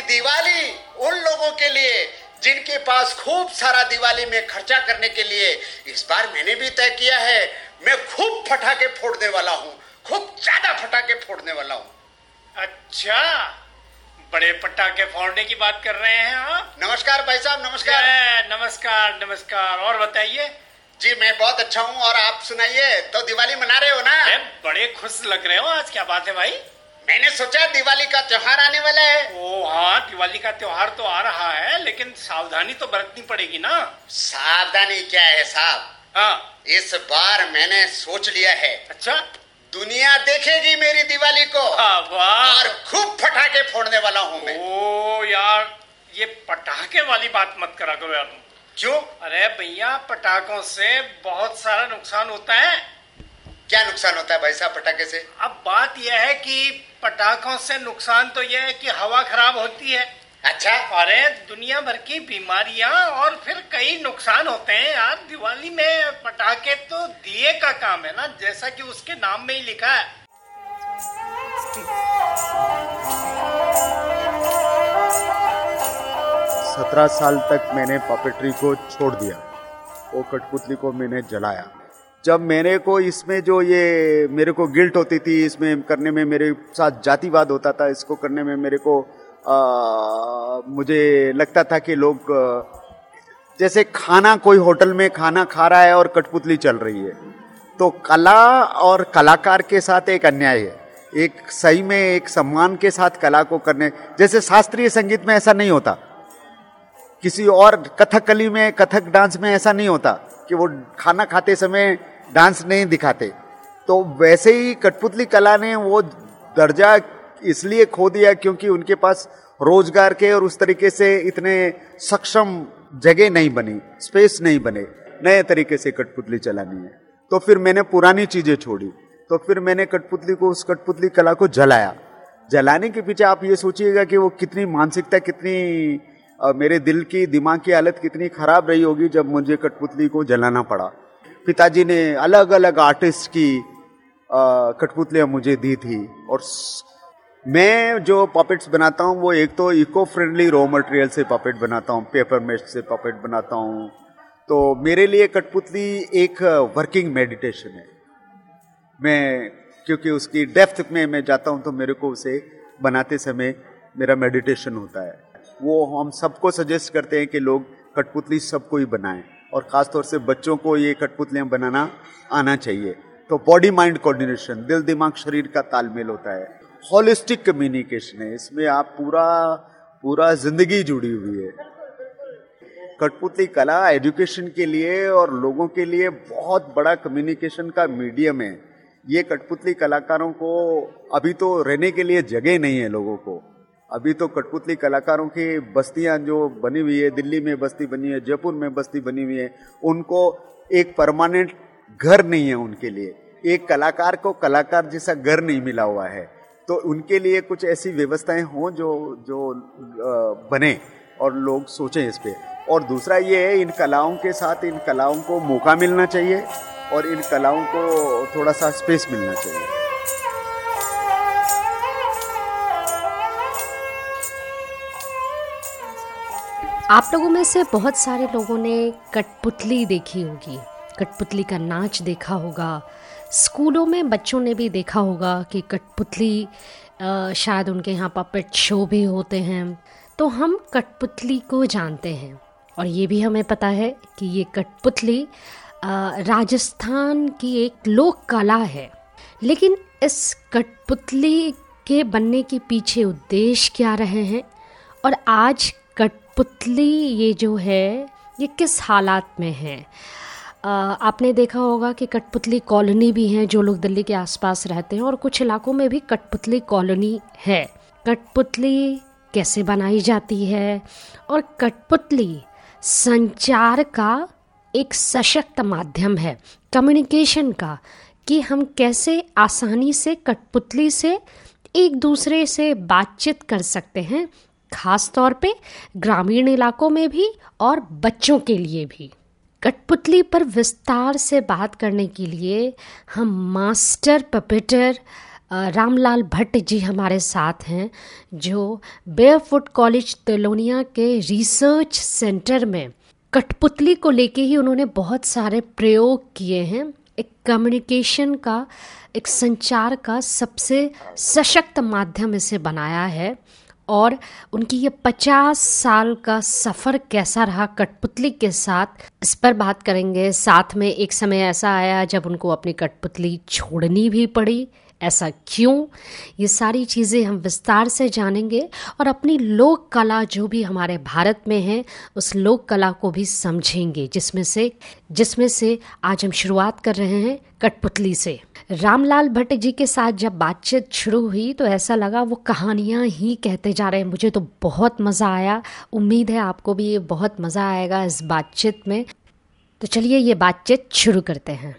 कि दिवाली उन लोगों के लिए जिनके पास खूब सारा दिवाली में खर्चा करने के लिए इस बार मैंने भी तय किया है मैं खूब फटाके फोड़ने वाला हूँ खूब ज़्यादा फटाके फोड़ने वाला हूँ। अच्छा बड़े पटाखे फोड़ने की बात कर रहे हैं आप। नमस्कार भाई साहब नमस्कार। नमस्कार नमस्कार। और बताइए। जी मैं बहुत अच्छा हूँ और आप सुनाइए तो दिवाली मना रहे हो ना? बड़े खुश लग रहे हो आज क्या बात है भाई? मैंने सोचा दिवाली का त्योहार आने वाला है। ओ हाँ दिवाली का त्योहार तो आ रहा है लेकिन सावधानी तो बरतनी पड़ेगी ना। सावधानी क्या है साहब? हाँ। इस बार मैंने सोच लिया है। अच्छा। दुनिया देखेगी मेरी दिवाली को। हाँ, और खूब फटाके फोड़ने वाला हूँ मैं। ओ यार ये पटाखे वाली बात मत करा करो यार। क्यों? अरे भैया पटाखों से बहुत सारा नुकसान होता है। क्या नुकसान होता है भाई साहब पटाखे से? अब बात यह है कि पटाखों से नुकसान तो यह है कि हवा खराब होती है। अच्छा। अरे दुनिया भर की बीमारियाँ और फिर कई नुकसान होते हैं यार। दिवाली में पटाखे तो दिए का काम है ना जैसा कि उसके नाम में ही लिखा है। सत्रह साल तक मैंने पॉपेट्री को छोड़ दिया। वो कठपुतली को मैंने जलाया। जब मेरे को इसमें जो ये मेरे को गिल्ट होती थी इसमें करने में मेरे साथ जातिवाद होता था इसको करने में मेरे को आ, मुझे लगता था कि लोग जैसे खाना कोई होटल में खाना खा रहा है और कठपुतली चल रही है तो कला और कलाकार के साथ एक अन्याय है। एक सही में एक सम्मान के साथ कला को करने जैसे शास्त्रीय संगीत में ऐसा नहीं होता। किसी और कथकली में कथक डांस में ऐसा नहीं होता कि वो खाना खाते समय डांस नहीं दिखाते। तो वैसे ही कठपुतली कला ने वो दर्जा इसलिए खो दिया क्योंकि उनके पास रोज़गार के और उस तरीके से इतने सक्षम जगह नहीं बनी स्पेस नहीं बने नए तरीके से कठपुतली चलानी है। तो फिर मैंने पुरानी चीज़ें छोड़ी। तो फिर मैंने कठपुतली को उस कठपुतली कला को जलाया। जलाने के पीछे आप ये सोचिएगा कि वो कितनी मानसिकता कितनी अ, मेरे दिल की दिमाग की हालत कितनी खराब रही होगी जब मुझे कठपुतली को जलाना पड़ा। पिताजी ने अलग अलग आर्टिस्ट की कठपुतलियाँ मुझे दी थी। और मैं जो पॉपेट्स बनाता हूँ, वो एक तो इको फ्रेंडली रॉ मटेरियल से पॉपेट बनाता हूँ पेपर मेस्ट से पॉपेट बनाता हूँ। तो मेरे लिए कठपुतली एक वर्किंग मेडिटेशन है। मैं, क्योंकि उसकी डेप्थ में मैं जाता हूँ तो मेरे को उसे बनाते समय मेरा मेडिटेशन होता है। वो हम सबको सजेस्ट करते हैं कि लोग कठपुतली सबको ही बनाएँ। और ख़ास तौर से बच्चों को ये कठपुतलियाँ बनाना आना चाहिए। तो बॉडी माइंड कोऑर्डिनेशन दिल दिमाग शरीर का तालमेल होता है। होलिस्टिक कम्युनिकेशन है। इसमें आप पूरा पूरा ज़िंदगी जुड़ी हुई है। कठपुतली कला एजुकेशन के लिए और लोगों के लिए बहुत बड़ा कम्युनिकेशन का मीडियम है। ये कठपुतली कलाकारों को अभी तो रहने के लिए जगह नहीं है लोगों को। अभी तो कठपुतली कलाकारों की बस्तियाँ जो बनी हुई है, दिल्ली में बस्ती बनी है, जयपुर में बस्ती बनी हुई है, उनको एक परमानेंट घर नहीं है उनके लिए। एक कलाकार को कलाकार जैसा घर नहीं मिला हुआ है। तो उनके लिए कुछ ऐसी व्यवस्थाएँ हों जो जो बने और लोग सोचें इस पर और दूसरा ये है, इन कलाओं के साथ इन कलाओं को मौका मिलना चाहिए और इन कलाओं को थोड़ा सा स्पेस मिलना चाहिए। आप लोगों में से बहुत सारे लोगों ने कठपुतली देखी होगी। कठपुतली का नाच देखा होगा। स्कूलों में बच्चों ने भी देखा होगा कि कठपुतली शायद उनके यहाँ पपेट शो भी होते हैं। तो हम कठपुतली को जानते हैं। और ये भी हमें पता है कि ये कठपुतली राजस्थान की एक लोक कला है। लेकिन इस कठपुतली के बनने के पीछे उद्देश्य क्या रहे हैं? और आज कठपुतली ये जो है, ये किस हालात में है? आपने देखा होगा कि कठपुतली कॉलोनी भी हैं जो लोग दिल्ली के आसपास रहते हैं और कुछ इलाकों में भी कठपुतली कॉलोनी है। कठपुतली कैसे बनाई जाती है? और कठपुतली संचार का एक सशक्त माध्यम है कम्युनिकेशन का, कि हम कैसे आसानी से कठपुतली से एक दूसरे से बातचीत कर सकते हैं खास तौर पे ग्रामीण इलाकों में भी और बच्चों के लिए भी। कठपुतली पर विस्तार से बात करने के लिए हम मास्टर पपेटर रामलाल भट्ट जी हमारे साथ हैं, जो बेयरफुट कॉलेज तेलोनिया के रिसर्च सेंटर में कठपुतली को लेके ही उन्होंने बहुत सारे प्रयोग किए हैं। एक कम्युनिकेशन का, एक संचार का सबसे सशक्त माध्यम इसे बनाया है। और उनकी ये पचास साल का सफ़र कैसा रहा कठपुतली के साथ? इस पर बात करेंगे। साथ में एक समय ऐसा आया जब उनको अपनी कठपुतली छोड़नी भी पड़ी। ऐसा क्यों? ये सारी चीज़ें हम विस्तार से जानेंगे और अपनी लोक कला जो भी हमारे भारत में है, उस लोक कला को भी समझेंगे, जिसमें से जिसमें से आज हम शुरुआत कर रहे हैं कठपुतली से। रामलाल भट्ट जी के साथ जब बातचीत शुरू हुई तो ऐसा लगा वो कहानियाँ ही कहते जा रहे हैं। मुझे तो बहुत मज़ा आया। उम्मीद है आपको भी बहुत मज़ा आएगा इस बातचीत में। तो चलिए ये बातचीत शुरू करते हैं।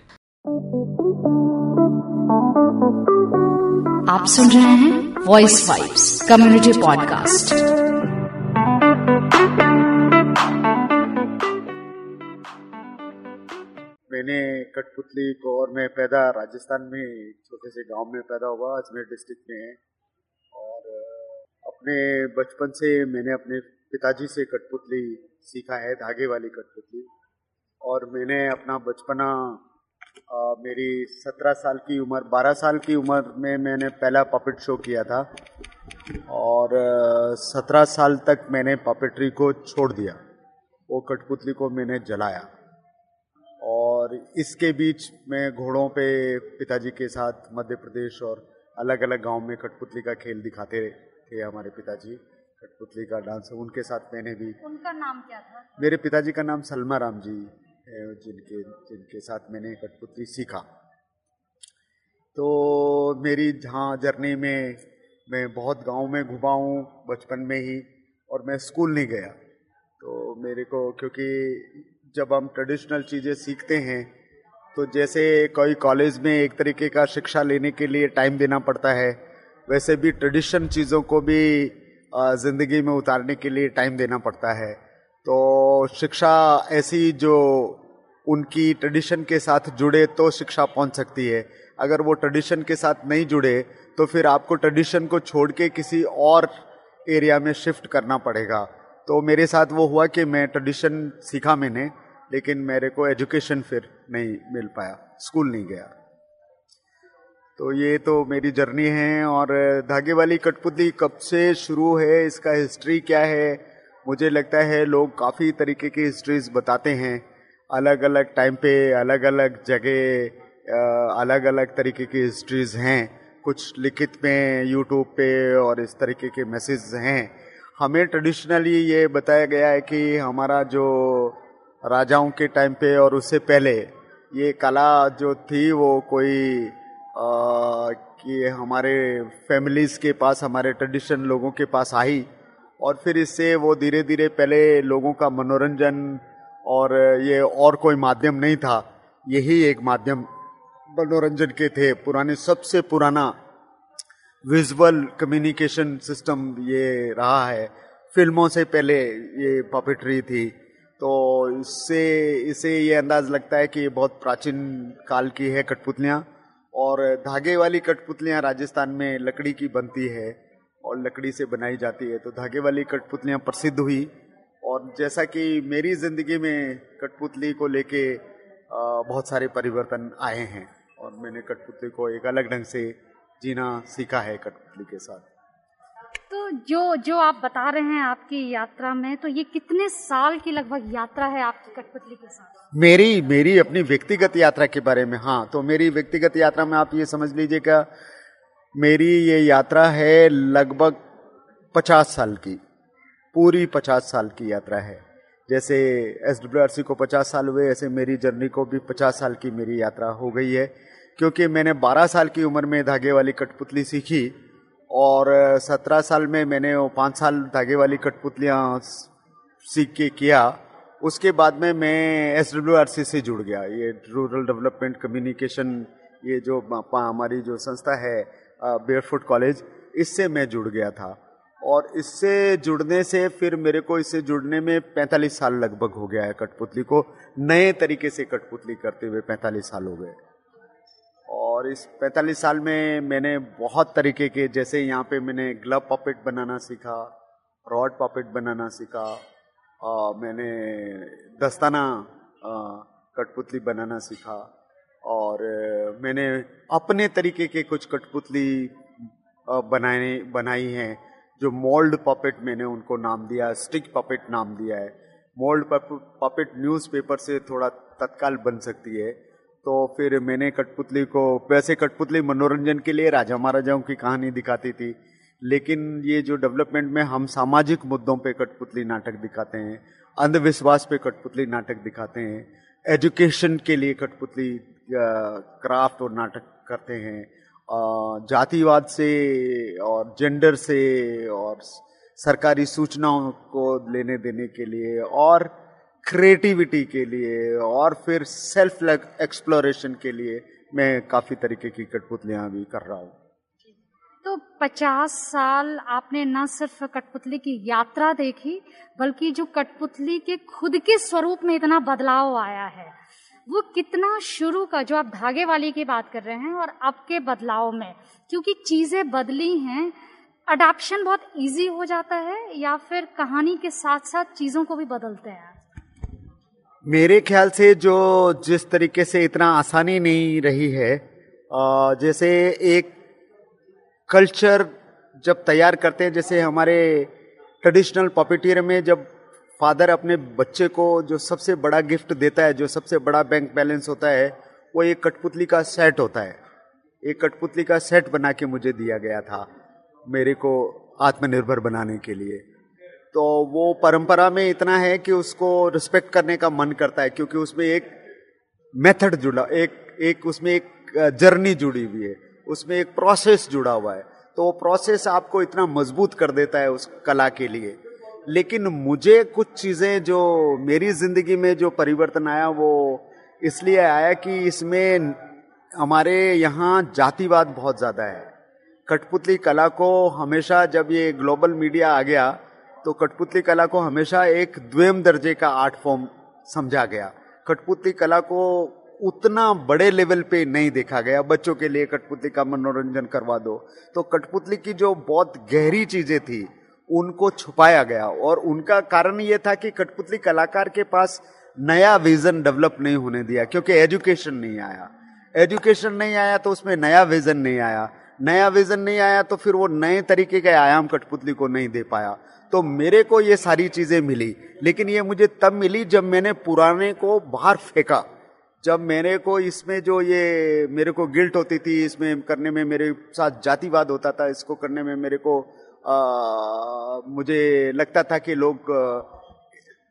आप सुन रहे हैं वॉइस वाइब्स कम्युनिटी पॉडकास्ट मैंने कठपुतली को और मैं पैदा राजस्थान में छोटे से गाँव में पैदा हुआ, अजमेर डिस्ट्रिक्ट में और अपने बचपन से मैंने अपने पिताजी से कठपुतली सीखा है, धागे वाली कठपुतली। और मैंने अपना बचपना मेरी सत्रह साल की उम्र, बारह साल की उम्र में मैंने पहला पपेट शो किया था। और सत्रह साल तक मैंने पपेट्री को छोड़ दिया। वो कठपुतली को मैंने जलाया। और इसके बीच मैं घोड़ों पे पिताजी के साथ मध्य प्रदेश और अलग अलग गाँव में कठपुतली का खेल दिखाते थे हमारे पिताजी। कठपुतली का डांस उनके साथ मैंने भी उनका नाम क्या था? मेरे पिताजी का नाम सलमा राम जी जिनके जिनके साथ मैंने कठपुतली सीखा। तो मेरी जहाँ जर्नी में मैं बहुत गाँव में घुमा हूँ बचपन में ही और मैं स्कूल नहीं गया। तो मेरे को क्योंकि जब हम ट्रेडिशनल चीज़ें सीखते हैं तो जैसे कोई कॉलेज में एक तरीके का शिक्षा लेने के लिए टाइम देना पड़ता है, वैसे भी ट्रेडिशन चीज़ों को भी ज़िंदगी में उतारने के लिए टाइम देना पड़ता है। तो शिक्षा ऐसी जो उनकी ट्रेडिशन के साथ जुड़े तो शिक्षा पहुँच सकती है। अगर वो ट्रेडिशन के साथ नहीं जुड़े तो फिर आपको ट्रेडिशन को छोड़ के किसी और एरिया में शिफ्ट करना पड़ेगा। तो मेरे साथ वो हुआ कि मैं ट्रेडिशन सीखा मैंने लेकिन मेरे को एजुकेशन फिर नहीं मिल पाया स्कूल नहीं गया। तो ये तो मेरी जर्नी है और धागे वाली कठपुतली कब से शुरू है, इसका हिस्ट्री क्या है? मुझे लगता है लोग काफ़ी तरीके की हिस्ट्रीज बताते हैं। अलग अलग टाइम पे अलग अलग जगह अलग अलग तरीके की हिस्ट्रीज हैं। कुछ लिखित में यूट्यूब पे और इस तरीके के मैसेज हैं। हमें ट्रेडिशनली ये बताया गया है कि हमारा जो राजाओं के टाइम पे और उससे पहले ये कला जो थी वो कोई आ, कि हमारे फैमिलीज़ के पास हमारे ट्रेडिशन लोगों के पास आई और फिर इससे वो धीरे धीरे पहले लोगों का मनोरंजन और ये और कोई माध्यम नहीं था यही एक माध्यम मनोरंजन के थे। पुराने सबसे पुराना विजुअल कम्युनिकेशन सिस्टम ये रहा है। फ़िल्मों से पहले ये पॉपिट्री थी। तो इससे, इसे ये अंदाज लगता है कि बहुत प्राचीन काल की है कठपुतलियाँ और धागे वाली कठपुतलियाँ राजस्थान में लकड़ी की बनती है और लकड़ी से बनाई जाती है। तो धागे वाली कठपुतलियाँ प्रसिद्ध हुई और जैसा कि मेरी ज़िंदगी में कठपुतली को लेके बहुत सारे परिवर्तन आए हैं और मैंने कठपुतली को एक अलग ढंग से जीना सीखा है कठपुतली के साथ। तो जो जो आप बता रहे हैं आपकी यात्रा में तो ये कितने साल की लगभग यात्रा है आपकी कठपुतली के साथ? मेरी मेरी अपनी व्यक्तिगत यात्रा के बारे में हाँ तो मेरी व्यक्तिगत यात्रा में आप ये समझ लीजिएगा मेरी ये यात्रा है लगभग पचास साल की, पूरी पचास साल की यात्रा है। जैसे एस डब्ल्यू आर सी को पचास साल हुए, ऐसे मेरी जर्नी को भी पचास साल की मेरी यात्रा हो गई है, क्योंकि मैंने बारह साल की उम्र में धागे वाली कठपुतली सीखी और सत्रह साल में मैंने वो पाँच साल धागे वाली कठपुतलियाँ सीख के किया। उसके बाद में मैं एस से जुड़ गया। ये रूरल डेवलपमेंट कम्युनिकेशन ये जो हमारी जो संस्था है बेयरफुट कॉलेज इससे मैं जुड़ गया था। और इससे जुड़ने से फिर मेरे को इससे जुड़ने में 45 साल लगभग हो गया है कठपुतली को। नए तरीके से कठपुतली करते हुए 45 साल हो गए। और इस 45 साल में मैंने बहुत तरीके के, जैसे यहाँ पे मैंने ग्लव पपेट बनाना सीखा, रॉड पपेट बनाना सीखा और मैंने दस्ताना कठपुतली बनाना सीखा और मैंने अपने तरीके के कुछ कठपुतली बनाए बनाई हैं, जो मोल्ड पपेट मैंने उनको नाम दिया स्टिक पपेट नाम दिया है। मोल्ड पपेट न्यूज़पेपर से थोड़ा तत्काल बन सकती है। तो फिर मैंने कठपुतली को, वैसे कठपुतली मनोरंजन के लिए राजा महाराजाओं की कहानी दिखाती थी, लेकिन ये जो डेवलपमेंट में हम सामाजिक मुद्दों पे कठपुतली नाटक दिखाते हैं, अंधविश्वास पे कठपुतली नाटक दिखाते हैं एजुकेशन के लिए कठपुतली क्राफ्ट और नाटक करते हैं जातिवाद से और जेंडर से और सरकारी सूचनाओं को लेने देने के लिए और क्रिएटिविटी के लिए और फिर सेल्फ एक्सप्लोरेशन के लिए मैं काफ़ी तरीके की कठपुतलियाँ भी कर रहा हूँ। तो 50 साल आपने न सिर्फ़ कठपुतली की यात्रा देखी, बल्कि जो कठपुतली के खुद के स्वरूप में इतना बदलाव आया है, वो कितना शुरू का, जो आप धागे वाली की बात कर रहे हैं और अब के बदलाव में, क्योंकि चीज़ें बदली हैं अडाप्शन बहुत इजी हो जाता है या फिर कहानी के साथ साथ चीज़ों को भी बदलते हैं? मेरे ख्याल से जो जिस तरीके से इतना आसानी नहीं रही है जैसे एक कल्चर जब तैयार करते हैं, जैसे हमारे ट्रेडिशनल पॉपिटियर में जब फादर अपने बच्चे को जो सबसे बड़ा गिफ्ट देता है, जो सबसे बड़ा बैंक बैलेंस होता है, वो एक कठपुतली का सेट होता है। एक कठपुतली का सेट बना के मुझे दिया गया था मेरे को आत्मनिर्भर बनाने के लिए। तो वो परंपरा में इतना है कि उसको रिस्पेक्ट करने का मन करता है, क्योंकि उसमें एक मेथड जुड़ा, एक एक उसमें एक जर्नी जुड़ी हुई है, उसमें एक प्रोसेस जुड़ा हुआ है। तो वो प्रोसेस आपको इतना मज़बूत कर देता है उस कला के लिए। लेकिन मुझे कुछ चीज़ें जो मेरी ज़िंदगी में जो परिवर्तन आया, वो इसलिए आया कि इसमें हमारे यहाँ जातिवाद बहुत ज़्यादा है। कठपुतली कला को हमेशा जब ये ग्लोबल मीडिया आ गया तो कठपुतली कला को हमेशा एक द्वेम दर्जे का आर्ट फॉर्म समझा गया। कठपुतली कला को उतना बड़े लेवल पे नहीं देखा गया। बच्चों के लिए कठपुतली का मनोरंजन करवा दो। तो कठपुतली की जो बहुत गहरी चीज़ें थी, उनको छुपाया गया और उनका कारण ये था कि कठपुतली कलाकार के पास नया विजन डेवलप नहीं होने दिया, क्योंकि एजुकेशन नहीं आया। एजुकेशन नहीं आया तो उसमें नया विजन नहीं आया। नया विजन नहीं आया तो फिर वो नए तरीके के आयाम कठपुतली को नहीं दे पाया। तो मेरे को ये सारी चीज़ें मिली लेकिन ये मुझे तब मिली जब मैंने पुराने को बाहर फेंका। जब मेरे को इसमें जो ये मेरे को गिल्ट होती थी इसमें करने में मेरे साथ जातिवाद होता था इसको करने में मेरे को आ, मुझे लगता था कि लोग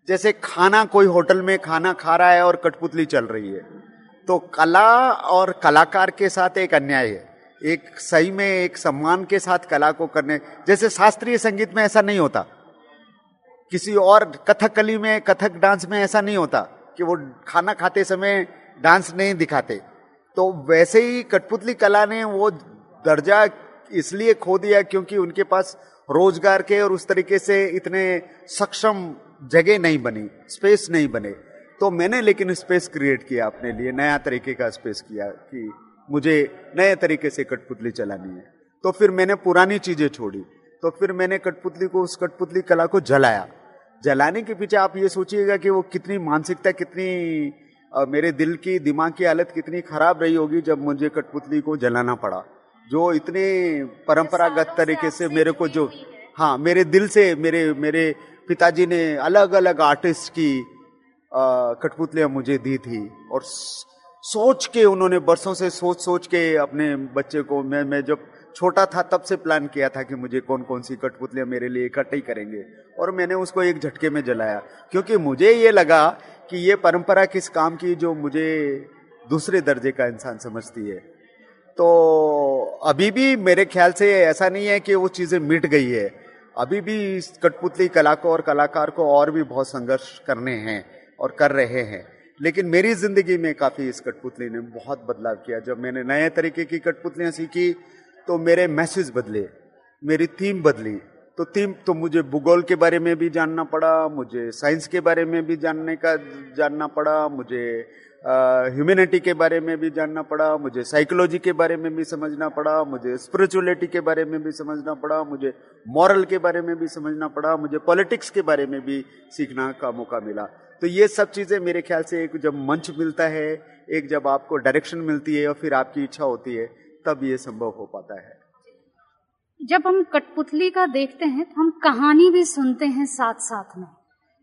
जैसे खाना कोई होटल में खाना खा रहा है और कठपुतली चल रही है। तो कला और कलाकार के साथ एक अन्याय है। एक सही में, एक सम्मान के साथ कला को करने, जैसे शास्त्रीय संगीत में ऐसा नहीं होता। किसी और कथकली में, कथक डांस में ऐसा नहीं होता कि वो खाना खाते समय डांस नहीं दिखाते। तो वैसे ही कठपुतली कला ने वो दर्जा इसलिए खो दिया क्योंकि उनके पास रोज़गार के और उस तरीके से इतने सक्षम जगह नहीं बनी स्पेस नहीं बने। तो मैंने लेकिन स्पेस क्रिएट किया अपने लिए, नया तरीके का स्पेस किया कि मुझे नए तरीके से कठपुतली चलानी है। तो फिर मैंने पुरानी चीज़ें छोड़ी। तो फिर मैंने कठपुतली को उस कठपुतली कला को जलाया। जलाने के पीछे आप ये सोचिएगा कि वो कितनी मानसिकता कितनी मेरे दिल की दिमाग की हालत कितनी खराब रही होगी जब मुझे कठपुतली को जलाना पड़ा। जो इतने परंपरागत तरीके से मेरे को जो हाँ। मेरे दिल से मेरे मेरे पिताजी ने अलग अलग आर्टिस्ट की कठपुतलियाँ मुझे दी थी। और सोच के उन्होंने बरसों से सोच सोच के अपने बच्चे को, मैं मैं जब छोटा था तब से प्लान किया था कि मुझे कौन कौन सी कठपुतलियाँ मेरे लिए इकट्ठी करेंगे और मैंने उसको एक झटके में जलाया। क्योंकि मुझे ये लगा कि ये परंपरा किस काम की जो मुझे दूसरे दर्जे का इंसान समझती है। तो अभी भी मेरे ख्याल से ऐसा नहीं है कि वो चीज़ें मिट गई है। अभी भी इस कठपुतली कला को और कलाकार को और भी बहुत संघर्ष करने हैं और कर रहे हैं। लेकिन मेरी ज़िंदगी में काफ़ी इस कठपुतली ने बहुत बदलाव किया। जब मैंने नए तरीके की कठपुतलियाँ सीखी तो मेरे मैसेज बदले, मेरी थीम बदली। तो थीम तो मुझे भूगोल के बारे में भी जानना पड़ा, मुझे साइंस के बारे में भी जानने का, जानना पड़ा, मुझे ह्यूमैनिटी के बारे में भी जानना पड़ा, मुझे साइकोलॉजी के बारे में भी समझना पड़ा, मुझे स्पिरिचुअलिटी के बारे में भी समझना पड़ा, मुझे मॉरल के बारे में भी समझना पड़ा, मुझे पॉलिटिक्स के बारे में भी सीखना का मौका मिला। तो ये सब चीज़ें मेरे ख्याल से एक जब मंच मिलता है, एक जब आपको डायरेक्शन मिलती है और फिर आपकी इच्छा होती है, तब ये संभव हो पाता है। जब हम कठपुतली का देखते हैं तो हम कहानी भी सुनते हैं साथ साथ में।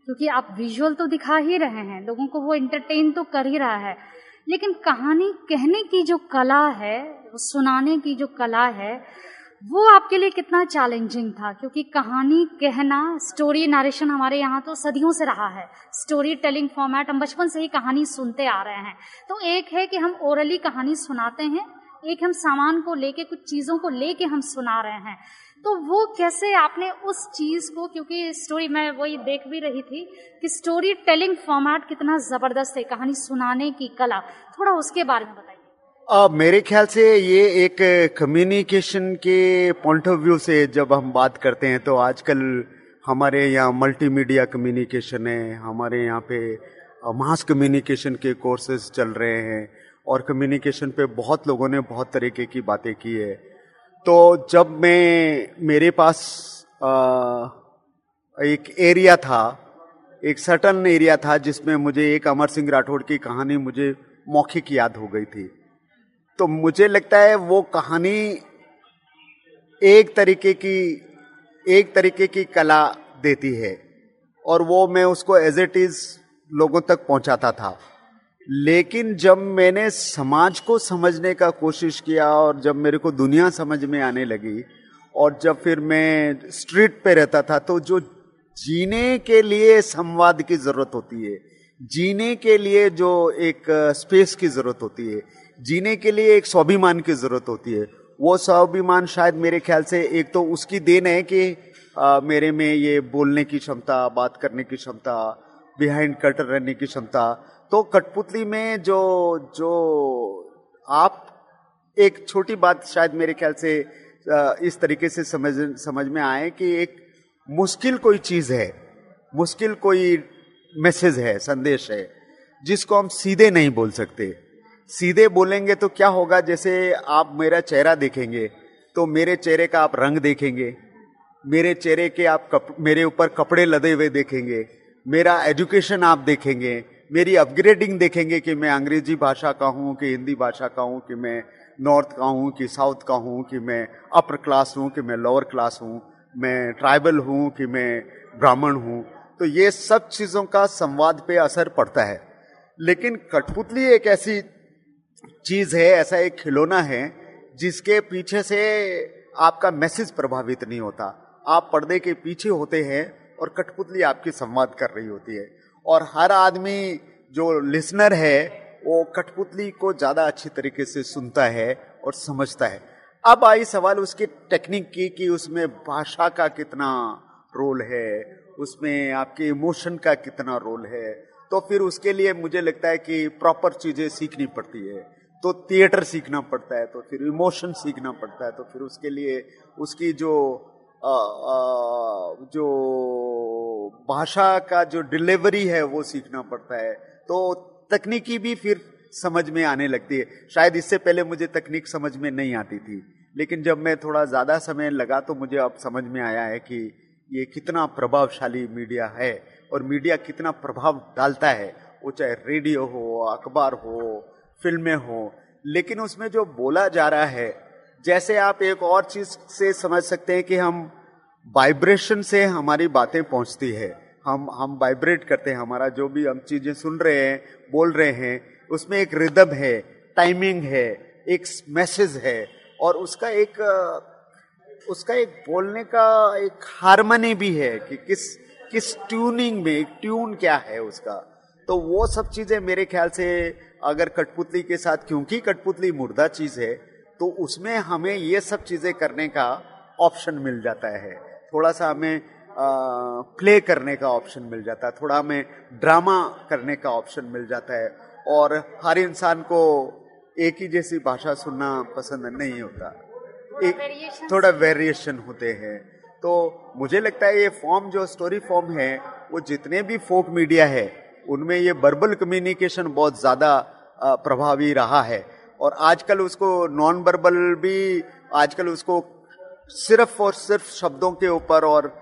क्योंकि आप विजुअल तो दिखा ही रहे हैं, लोगों को वो एंटरटेन तो कर ही रहा है। लेकिन कहानी कहने की जो कला है सुनाने की जो कला है वो आपके लिए कितना चैलेंजिंग था, क्योंकि कहानी, कहना स्टोरी नरेशन हमारे यहाँ तो सदियों से रहा है। स्टोरी टेलिंग फॉर्मेट हम बचपन से ही कहानी सुनते आ रहे हैं। तो एक है कि हम ओरली कहानी सुनाते हैं, एक हम सामान को लेके, कुछ चीज़ों को लेके हम सुना रहे हैं। तो वो कैसे आपने उस चीज़ को, क्योंकि स्टोरी मैं वही देख भी रही थी कि स्टोरी टेलिंग फॉर्मेट कितना ज़बरदस्त है, कहानी सुनाने की कला। थोड़ा उसके बारे में बताइए। आ, मेरे ख्याल से ये एक कम्युनिकेशन के पॉइंट ऑफ़ व्यू से जब हम बात करते हैं तो आजकल हमारे यहाँ मल्टीमीडिया कम्युनिकेशन है हमारे यहाँ पे मास कम्युनिकेशन के कोर्सेज चल रहे हैं और कम्युनिकेशन पे बहुत लोगों ने बहुत तरीके की बातें की है। तो जब मैं मेरे पास आ, एक एरिया था एक सटन एरिया था जिसमें मुझे एक अमर सिंह राठौड़ की कहानी मुझे मौखिक याद हो गई थी। तो मुझे लगता है वो कहानी एक तरीके की, एक तरीके की कला देती है। और वो मैं उसको एज इट इज़ लोगों तक पहुंचाता था। लेकिन जब मैंने समाज को समझने का कोशिश किया और जब मेरे को दुनिया समझ में आने लगी और जब फिर मैं स्ट्रीट पे रहता था तो जो जीने के लिए संवाद की ज़रूरत होती है, जीने के लिए जो एक स्पेस की ज़रूरत होती है जीने के लिए एक स्वाभिमान की ज़रूरत होती है। वो स्वाभिमान शायद मेरे ख्याल से एक तो उसकी देन है कि आ, मेरे में ये बोलने की क्षमता बात करने की क्षमता बिहाइंड कट रहने की क्षमता। तो कठपुतली में जो जो आप एक छोटी बात शायद मेरे ख्याल से आ, इस तरीके से समझ समझ में आए कि एक मुश्किल कोई चीज़ है मुश्किल कोई मैसेज है संदेश है जिसको हम सीधे नहीं बोल सकते। सीधे बोलेंगे तो क्या होगा? जैसे आप मेरा चेहरा देखेंगे तो मेरे चेहरे का आप रंग देखेंगे मेरे चेहरे के आप कप, मेरे ऊपर कपड़े लदे हुए देखेंगे मेरा एजुकेशन आप देखेंगे मेरी अपग्रेडिंग देखेंगे कि मैं अंग्रेज़ी भाषा का हूँ कि हिंदी भाषा का हूँ कि मैं नॉर्थ का हूँ कि साउथ का हूँ कि मैं अपर क्लास हूँ कि मैं लोअर क्लास हूँ मैं ट्राइबल हूँ कि मैं ब्राह्मण हूँ। तो ये सब चीज़ों का संवाद पे असर पड़ता है। लेकिन कठपुतली एक ऐसी चीज़ है, ऐसा एक खिलौना है, जिसके पीछे से आपका मैसेज प्रभावित नहीं होता। आप पर्दे के पीछे होते हैं और कठपुतली आपकी संवाद कर रही होती है। और हर आदमी जो लिसनर है, वो कठपुतली को ज़्यादा अच्छी तरीके से सुनता है और समझता है। अब आई सवाल उसकी टेक्निक की कि उसमें भाषा का कितना रोल है, उसमें आपके इमोशन का कितना रोल है तो फिर उसके लिए मुझे लगता है कि प्रॉपर चीज़ें सीखनी पड़ती है। तो थिएटर सीखना पड़ता है तो फिर इमोशन सीखना पड़ता है तो फिर उसके लिए उसकी जो आ, आ, जो भाषा का जो डिलीवरी है वो सीखना पड़ता है। तो तकनीकी भी फिर समझ में आने लगती है। शायद इससे पहले मुझे तकनीक समझ में नहीं आती थी लेकिन जब मैं थोड़ा ज़्यादा समय लगा तो मुझे अब समझ में आया है कि ये कितना प्रभावशाली मीडिया है। और मीडिया कितना प्रभाव डालता है, वो चाहे रेडियो हो, अखबार हो, फ़िल्में हो, लेकिन उसमें जो बोला जा रहा है, जैसे आप एक और चीज़ से समझ सकते हैं कि हम वाइब्रेशन से हमारी बातें पहुँचती है। हम हम वाइब्रेट करते हैं, हमारा जो भी हम चीज़ें सुन रहे हैं, बोल रहे हैं, उसमें एक रिदम है, टाइमिंग है, एक मैसेज है, और उसका एक उसका एक बोलने का एक हारमोनी भी है कि किस किस ट्यूनिंग में ट्यून क्या है उसका? तो वो सब चीज़ें मेरे ख्याल से अगर कठपुतली के साथ क्योंकि कठपुतली मुर्दा चीज़ है तो उसमें हमें ये सब चीज़ें करने का ऑप्शन मिल जाता है। थोड़ा सा हमें प्ले करने का ऑप्शन मिल जाता है थोड़ा हमें ड्रामा करने का ऑप्शन मिल जाता है और हर इंसान को एक ही जैसी भाषा सुनना पसंद नहीं होता। एक थोड़ा वेरिएशन होते हैं। तो मुझे लगता है ये फॉर्म जो स्टोरी फॉर्म है, वो जितने भी फोक मीडिया है, उनमें ये बर्बल कम्युनिकेशन बहुत ज़्यादा प्रभावी रहा है। और आजकल उसको नॉन बर्बल भी, आजकल उसको सिर्फ़ और सिर्फ़ शब्दों के ऊपर और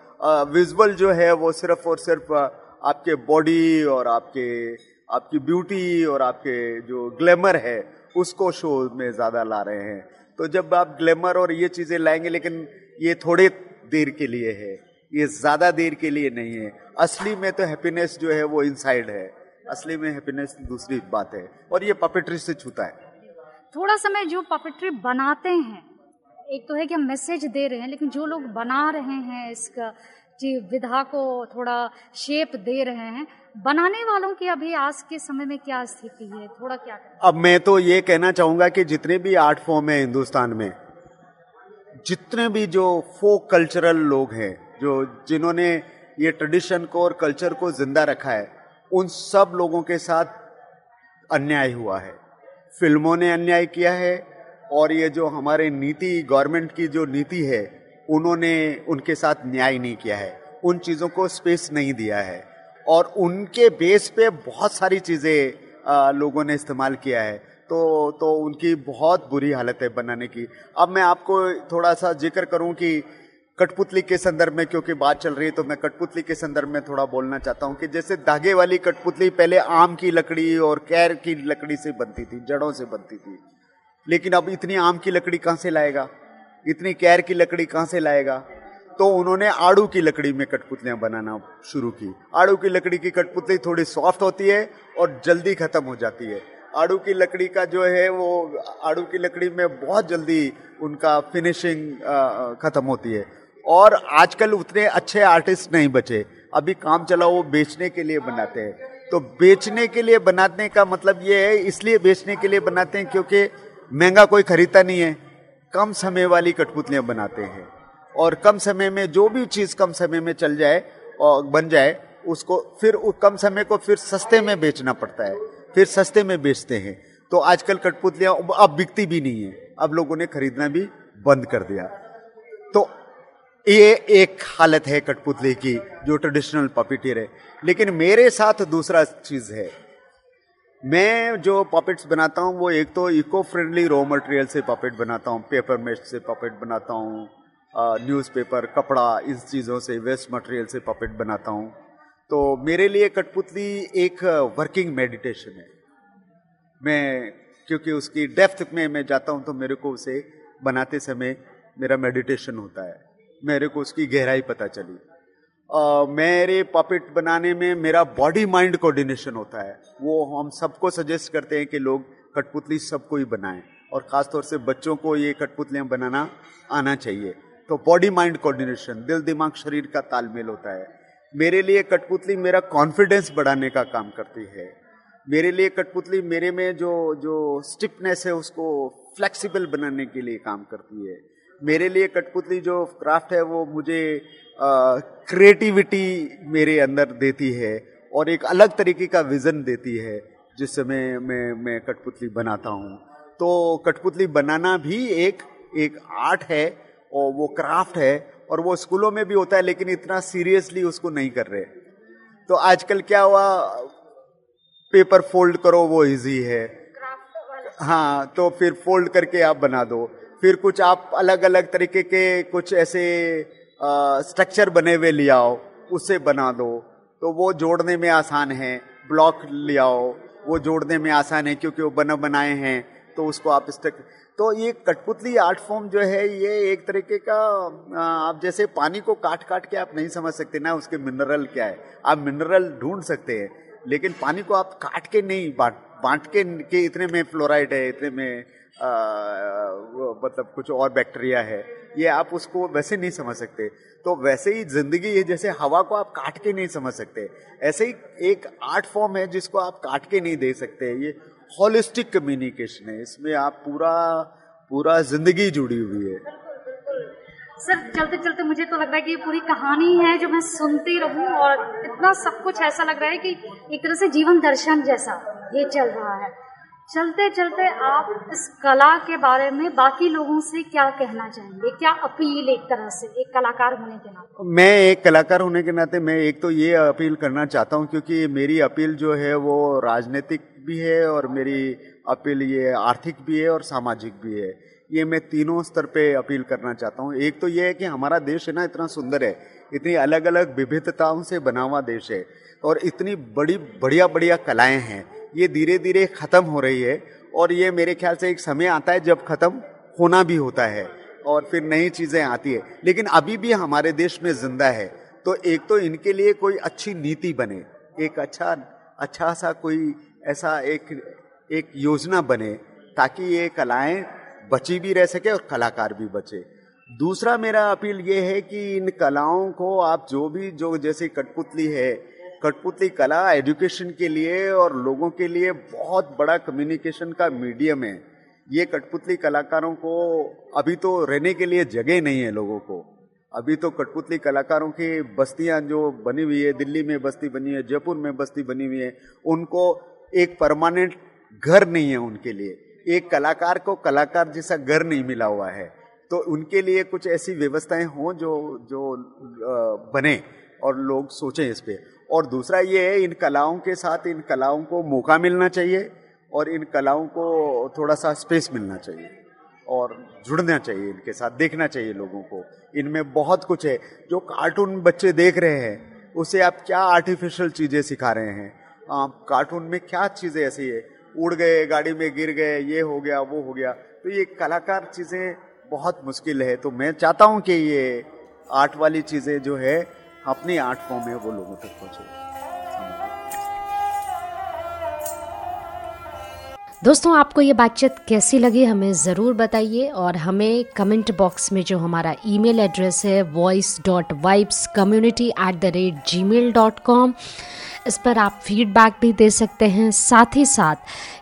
विजुअल जो है वो सिर्फ़ और सिर्फ़ आपके बॉडी और आपके, आपकी ब्यूटी और आपके जो ग्लैमर है, उसको शो में ज़्यादा ला रहे हैं। तो जब आप ग्लैमर और ये चीज़ें लाएँगे, लेकिन ये थोड़े देर के लिए है। ये ज़्यादा देर के लिए नहीं है। असली में तो हैप्पीनेस जो है वो इनसाइड है। असली में हैप्पीनेस दूसरी बात है। और ये पपेट्री से छूता है। थोड़ा समय जो पपेट्री बनाते हैं एक तो है कि हम मैसेज दे रहे हैं लेकिन जो लोग बना रहे हैं इसका जी विधा को थोड़ा शेप दे रहे हैं बनाने वालों की अभी आज के समय में क्या स्थिति है? थोड़ा क्या करें? अब मैं तो ये कहना चाहूँगा कि जितने भी आर्ट फॉर्म है हिंदुस्तान में जितने भी जो फोक कल्चरल लोग हैं, जो जिन्होंने ये ट्रेडिशन को और कल्चर को ज़िंदा रखा है, उन सब लोगों के साथ अन्याय हुआ है। फ़िल्मों ने अन्याय किया है और ये जो हमारे नीति, गवर्नमेंट की जो नीति है, उन्होंने उनके साथ न्याय नहीं किया है। उन चीज़ों को स्पेस नहीं दिया है। और उनके बेस पे बहुत सारी चीज़ें लोगों ने इस्तेमाल किया है। तो तो उनकी बहुत बुरी हालत है बनाने की। अब मैं आपको थोड़ा सा ज़िक्र करूँ कि कठपुतली के संदर्भ में, क्योंकि बात चल रही है तो मैं कठपुतली के संदर्भ में थोड़ा बोलना चाहता हूँ कि जैसे धागे वाली कठपुतली पहले आम की लकड़ी और कैर की लकड़ी से बनती थी, जड़ों से बनती थी। लेकिन अब इतनी आम की लकड़ी कहाँ से लाएगा? इतनी कैर की लकड़ी कहाँ से लाएगा? तो उन्होंने आड़ू की लकड़ी में कठपुतलियाँ बनाना शुरू की। आड़ू की लकड़ी की कठपुतली थोड़ी सॉफ्ट होती है और जल्दी खत्म हो जाती है। आड़ू की लकड़ी का जो है वो, आड़ू की लकड़ी में बहुत जल्दी उनका फिनिशिंग खत्म होती है। और आजकल उतने अच्छे आर्टिस्ट नहीं बचे। अभी काम चला वो बेचने के लिए बनाते हैं। तो बेचने के लिए बनाने का मतलब ये है, इसलिए बेचने के लिए बनाते हैं क्योंकि महँगा कोई खरीदता नहीं है। कम समय वाली कठपुतलियाँ बनाते हैं। और कम समय में जो भी चीज़ कम समय में चल जाए, और बन जाए, उसको फिर कम समय को फिर सस्ते में बेचना पड़ता है। फिर सस्ते में बेचते हैं। तो आजकल कठपुतलियाँ अब बिकती भी नहीं है। अब लोगों ने खरीदना भी बंद कर दिया। तो ये एक हालत है कठपुतली की, जो ट्रेडिशनल पॉपिटियर है। लेकिन मेरे साथ दूसरा चीज़ है। मैं जो पॉपेट्स बनाता हूँ, वो एक तो इको फ्रेंडली रॉ मटेरियल से पॉपेट बनाता हूँ पेपर मेस्ट से पॉपेट बनाता हूँ न्यूज़पेपर कपड़ा, इस चीज़ों से वेस्ट मटेरियल से पॉपेट बनाता हूँ। तो मेरे लिए कठपुतली एक वर्किंग मेडिटेशन है। मैं क्योंकि उसकी डेप्थ में मैं जाता हूँ तो मेरे को उसे बनाते समय मेरा मेडिटेशन होता है। मेरे को उसकी गहराई पता चली। Uh, मेरे पॉपिट बनाने में मेरा बॉडी माइंड कोऑर्डिनेशन होता है। वो हम सबको सजेस्ट करते हैं कि लोग कठपुतली सबको ही बनाएँ और ख़ासतौर से बच्चों को ये कठपुतलियाँ बनाना आना चाहिए। तो बॉडी माइंड कोऑर्डिनेशन दिल दिमाग शरीर का तालमेल होता है। मेरे लिए कठपुतली मेरा कॉन्फिडेंस बढ़ाने का काम करती है। मेरे लिए कठपुतली मेरे में जो जो स्टिफनेस है, उसको फ्लेक्सिबल बनाने के लिए काम करती है। मेरे लिए कठपुतली जो क्राफ्ट है, वो मुझे क्रिएटिविटी मेरे अंदर देती है और एक अलग तरीके का विजन देती है जिससे मैं मैं मैं कठपुतली बनाता हूँ। तो कठपुतली बनाना भी एक एक आर्ट है और वो क्राफ्ट है और वो स्कूलों में भी होता है, लेकिन इतना सीरियसली उसको नहीं कर रहे। तो आजकल क्या हुआ? पेपर फोल्ड करो, वो इजी है। हाँ तो फिर फोल्ड करके आप बना दो। फिर कुछ आप अलग अलग तरीके के कुछ ऐसे स्ट्रक्चर बने हुए ले आओ, उसे बना दो। तो वो जोड़ने में आसान है। ब्लॉक ले आओ, वो जोड़ने में आसान है, क्योंकि वो बना बनाए हैं तो उसको आप स्ट्रक तो ये कठपुतली आर्ट फॉर्म जो है ये एक तरीके का आप जैसे पानी को काट काट के आप नहीं समझ सकते ना उसके मिनरल क्या है। आप मिनरल ढूंढ सकते हैं लेकिन पानी को आप काट के नहीं बांट बांट के, के इतने में फ्लोराइड है इतने में मतलब कुछ और बैक्टीरिया है ये आप उसको वैसे नहीं समझ सकते। तो वैसे ही ज़िंदगी है जैसे हवा को आप काट के नहीं समझ सकते। ऐसे ही एक आर्ट फॉर्म है जिसको आप काट के नहीं दे सकते। ये होलिस्टिक कम्युनिकेशन है। इसमें आप पूरा पूरा ज़िंदगी जुड़ी हुई है। सर चलते चलते मुझे तो लग रहा है कि ये पूरी कहानी है जो मैं सुनती रहूँ और इतना सब कुछ ऐसा लग रहा है कि एक तरह से जीवन दर्शन जैसा ये चल रहा है। चलते चलते आप इस कला के बारे में बाकी लोगों से क्या कहना चाहेंगे? क्या अपील एक तरह से एक कलाकार होने के नाते? मैं एक कलाकार होने के नाते मैं एक तो ये अपील करना चाहता हूँ क्योंकि मेरी अपील जो है वो राजनीतिक भी है और मेरी अपील ये आर्थिक भी है और सामाजिक भी है। ये मैं तीनों स्तर पे अपील करना चाहता हूँ। एक तो ये है कि हमारा देश है ना, इतना सुंदर है। इतनी अलग अलग विविधताओं से बना हुआ देश है और इतनी बड़ी बढ़िया बढ़िया कलाएँ हैं। ये धीरे धीरे खत्म हो रही है और ये मेरे ख्याल से एक समय आता है जब खत्म होना भी होता है और फिर नई चीज़ें आती है। लेकिन अभी भी हमारे देश में ज़िंदा है। तो एक तो इनके लिए कोई अच्छी नीति बने, एक अच्छा अच्छा सा कोई ऐसा एक एक योजना बने ताकि ये कलाएँ बची भी रह सके और कलाकार भी बचे। दूसरा मेरा अपील ये है कि इन कलाओं को आप जो भी, जो जैसे कठपुतली है, कठपुतली कला एजुकेशन के लिए और लोगों के लिए बहुत बड़ा कम्युनिकेशन का मीडियम है। ये कठपुतली कलाकारों को अभी तो रहने के लिए जगह नहीं है लोगों को। अभी तो कठपुतली कलाकारों की बस्तियाँ जो बनी हुई है, दिल्ली में बस्ती बनी है, जयपुर में बस्ती बनी हुई है, उनको एक परमानेंट घर नहीं है उनके लिए। एक कलाकार को कलाकार जैसा घर नहीं मिला हुआ है। तो उनके लिए कुछ ऐसी व्यवस्थाएँ हों जो जो बने और लोग सोचें इस पर और दूसरा ये है, इन कलाओं के साथ इन कलाओं को मौका मिलना चाहिए और इन कलाओं को थोड़ा सा स्पेस मिलना चाहिए और जुड़ना चाहिए, इनके साथ देखना चाहिए लोगों को। इनमें बहुत कुछ है। जो कार्टून बच्चे देख रहे हैं, उसे आप क्या आर्टिफिशियल चीज़ें सिखा रहे हैं? कार्टून में क्या चीज़ें ऐसी है? उड़ गए, गाड़ी में गिर गए, ये हो गया, वो हो गया। तो ये कलाकार चीज़ें बहुत मुश्किल है। तो मैं चाहता हूँ कि ये आर्ट वाली चीज़ें जो है, अपनी आर्ट फॉर्म है वो लोगों तक पहुँचे। दोस्तों, आपको ये बातचीत कैसी लगी हमें ज़रूर बताइए और हमें कमेंट बॉक्स में जो हमारा ईमेल एड्रेस है voice dot vibes community at the rate Gmail dot com इस पर आप फीडबैक भी दे सकते हैं। साथ ही साथ,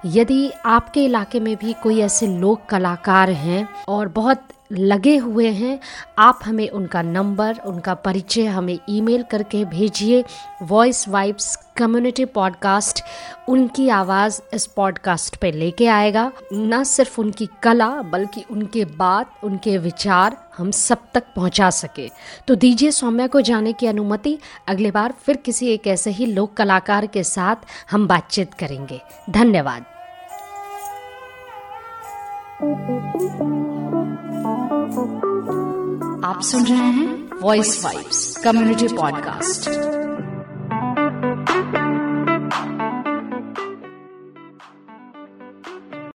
यदि आपके इलाके में भी कोई ऐसे लोक कलाकार हैं और बहुत लगे हुए हैं। आप हमें उनका नंबर, उनका परिचय हमें ईमेल करके भेजिए। वॉइस वाइब्स कम्युनिटी पॉडकास्ट उनकी आवाज़ इस पॉडकास्ट पे लेके आएगा। न सिर्फ़ उनकी कला, बल्कि उनके बात, उनके विचार हम सब तक पहुँचा सके। तो दीजिए सौम्या को जाने की अनुमति। अगले बार फिर किसी एक ऐसे ही लोक कलाकार के साथ हम बातचीत करेंगे। धन्यवाद। आप सुन रहे हैं वॉइस वाइब्स कम्युनिटी पॉडकास्ट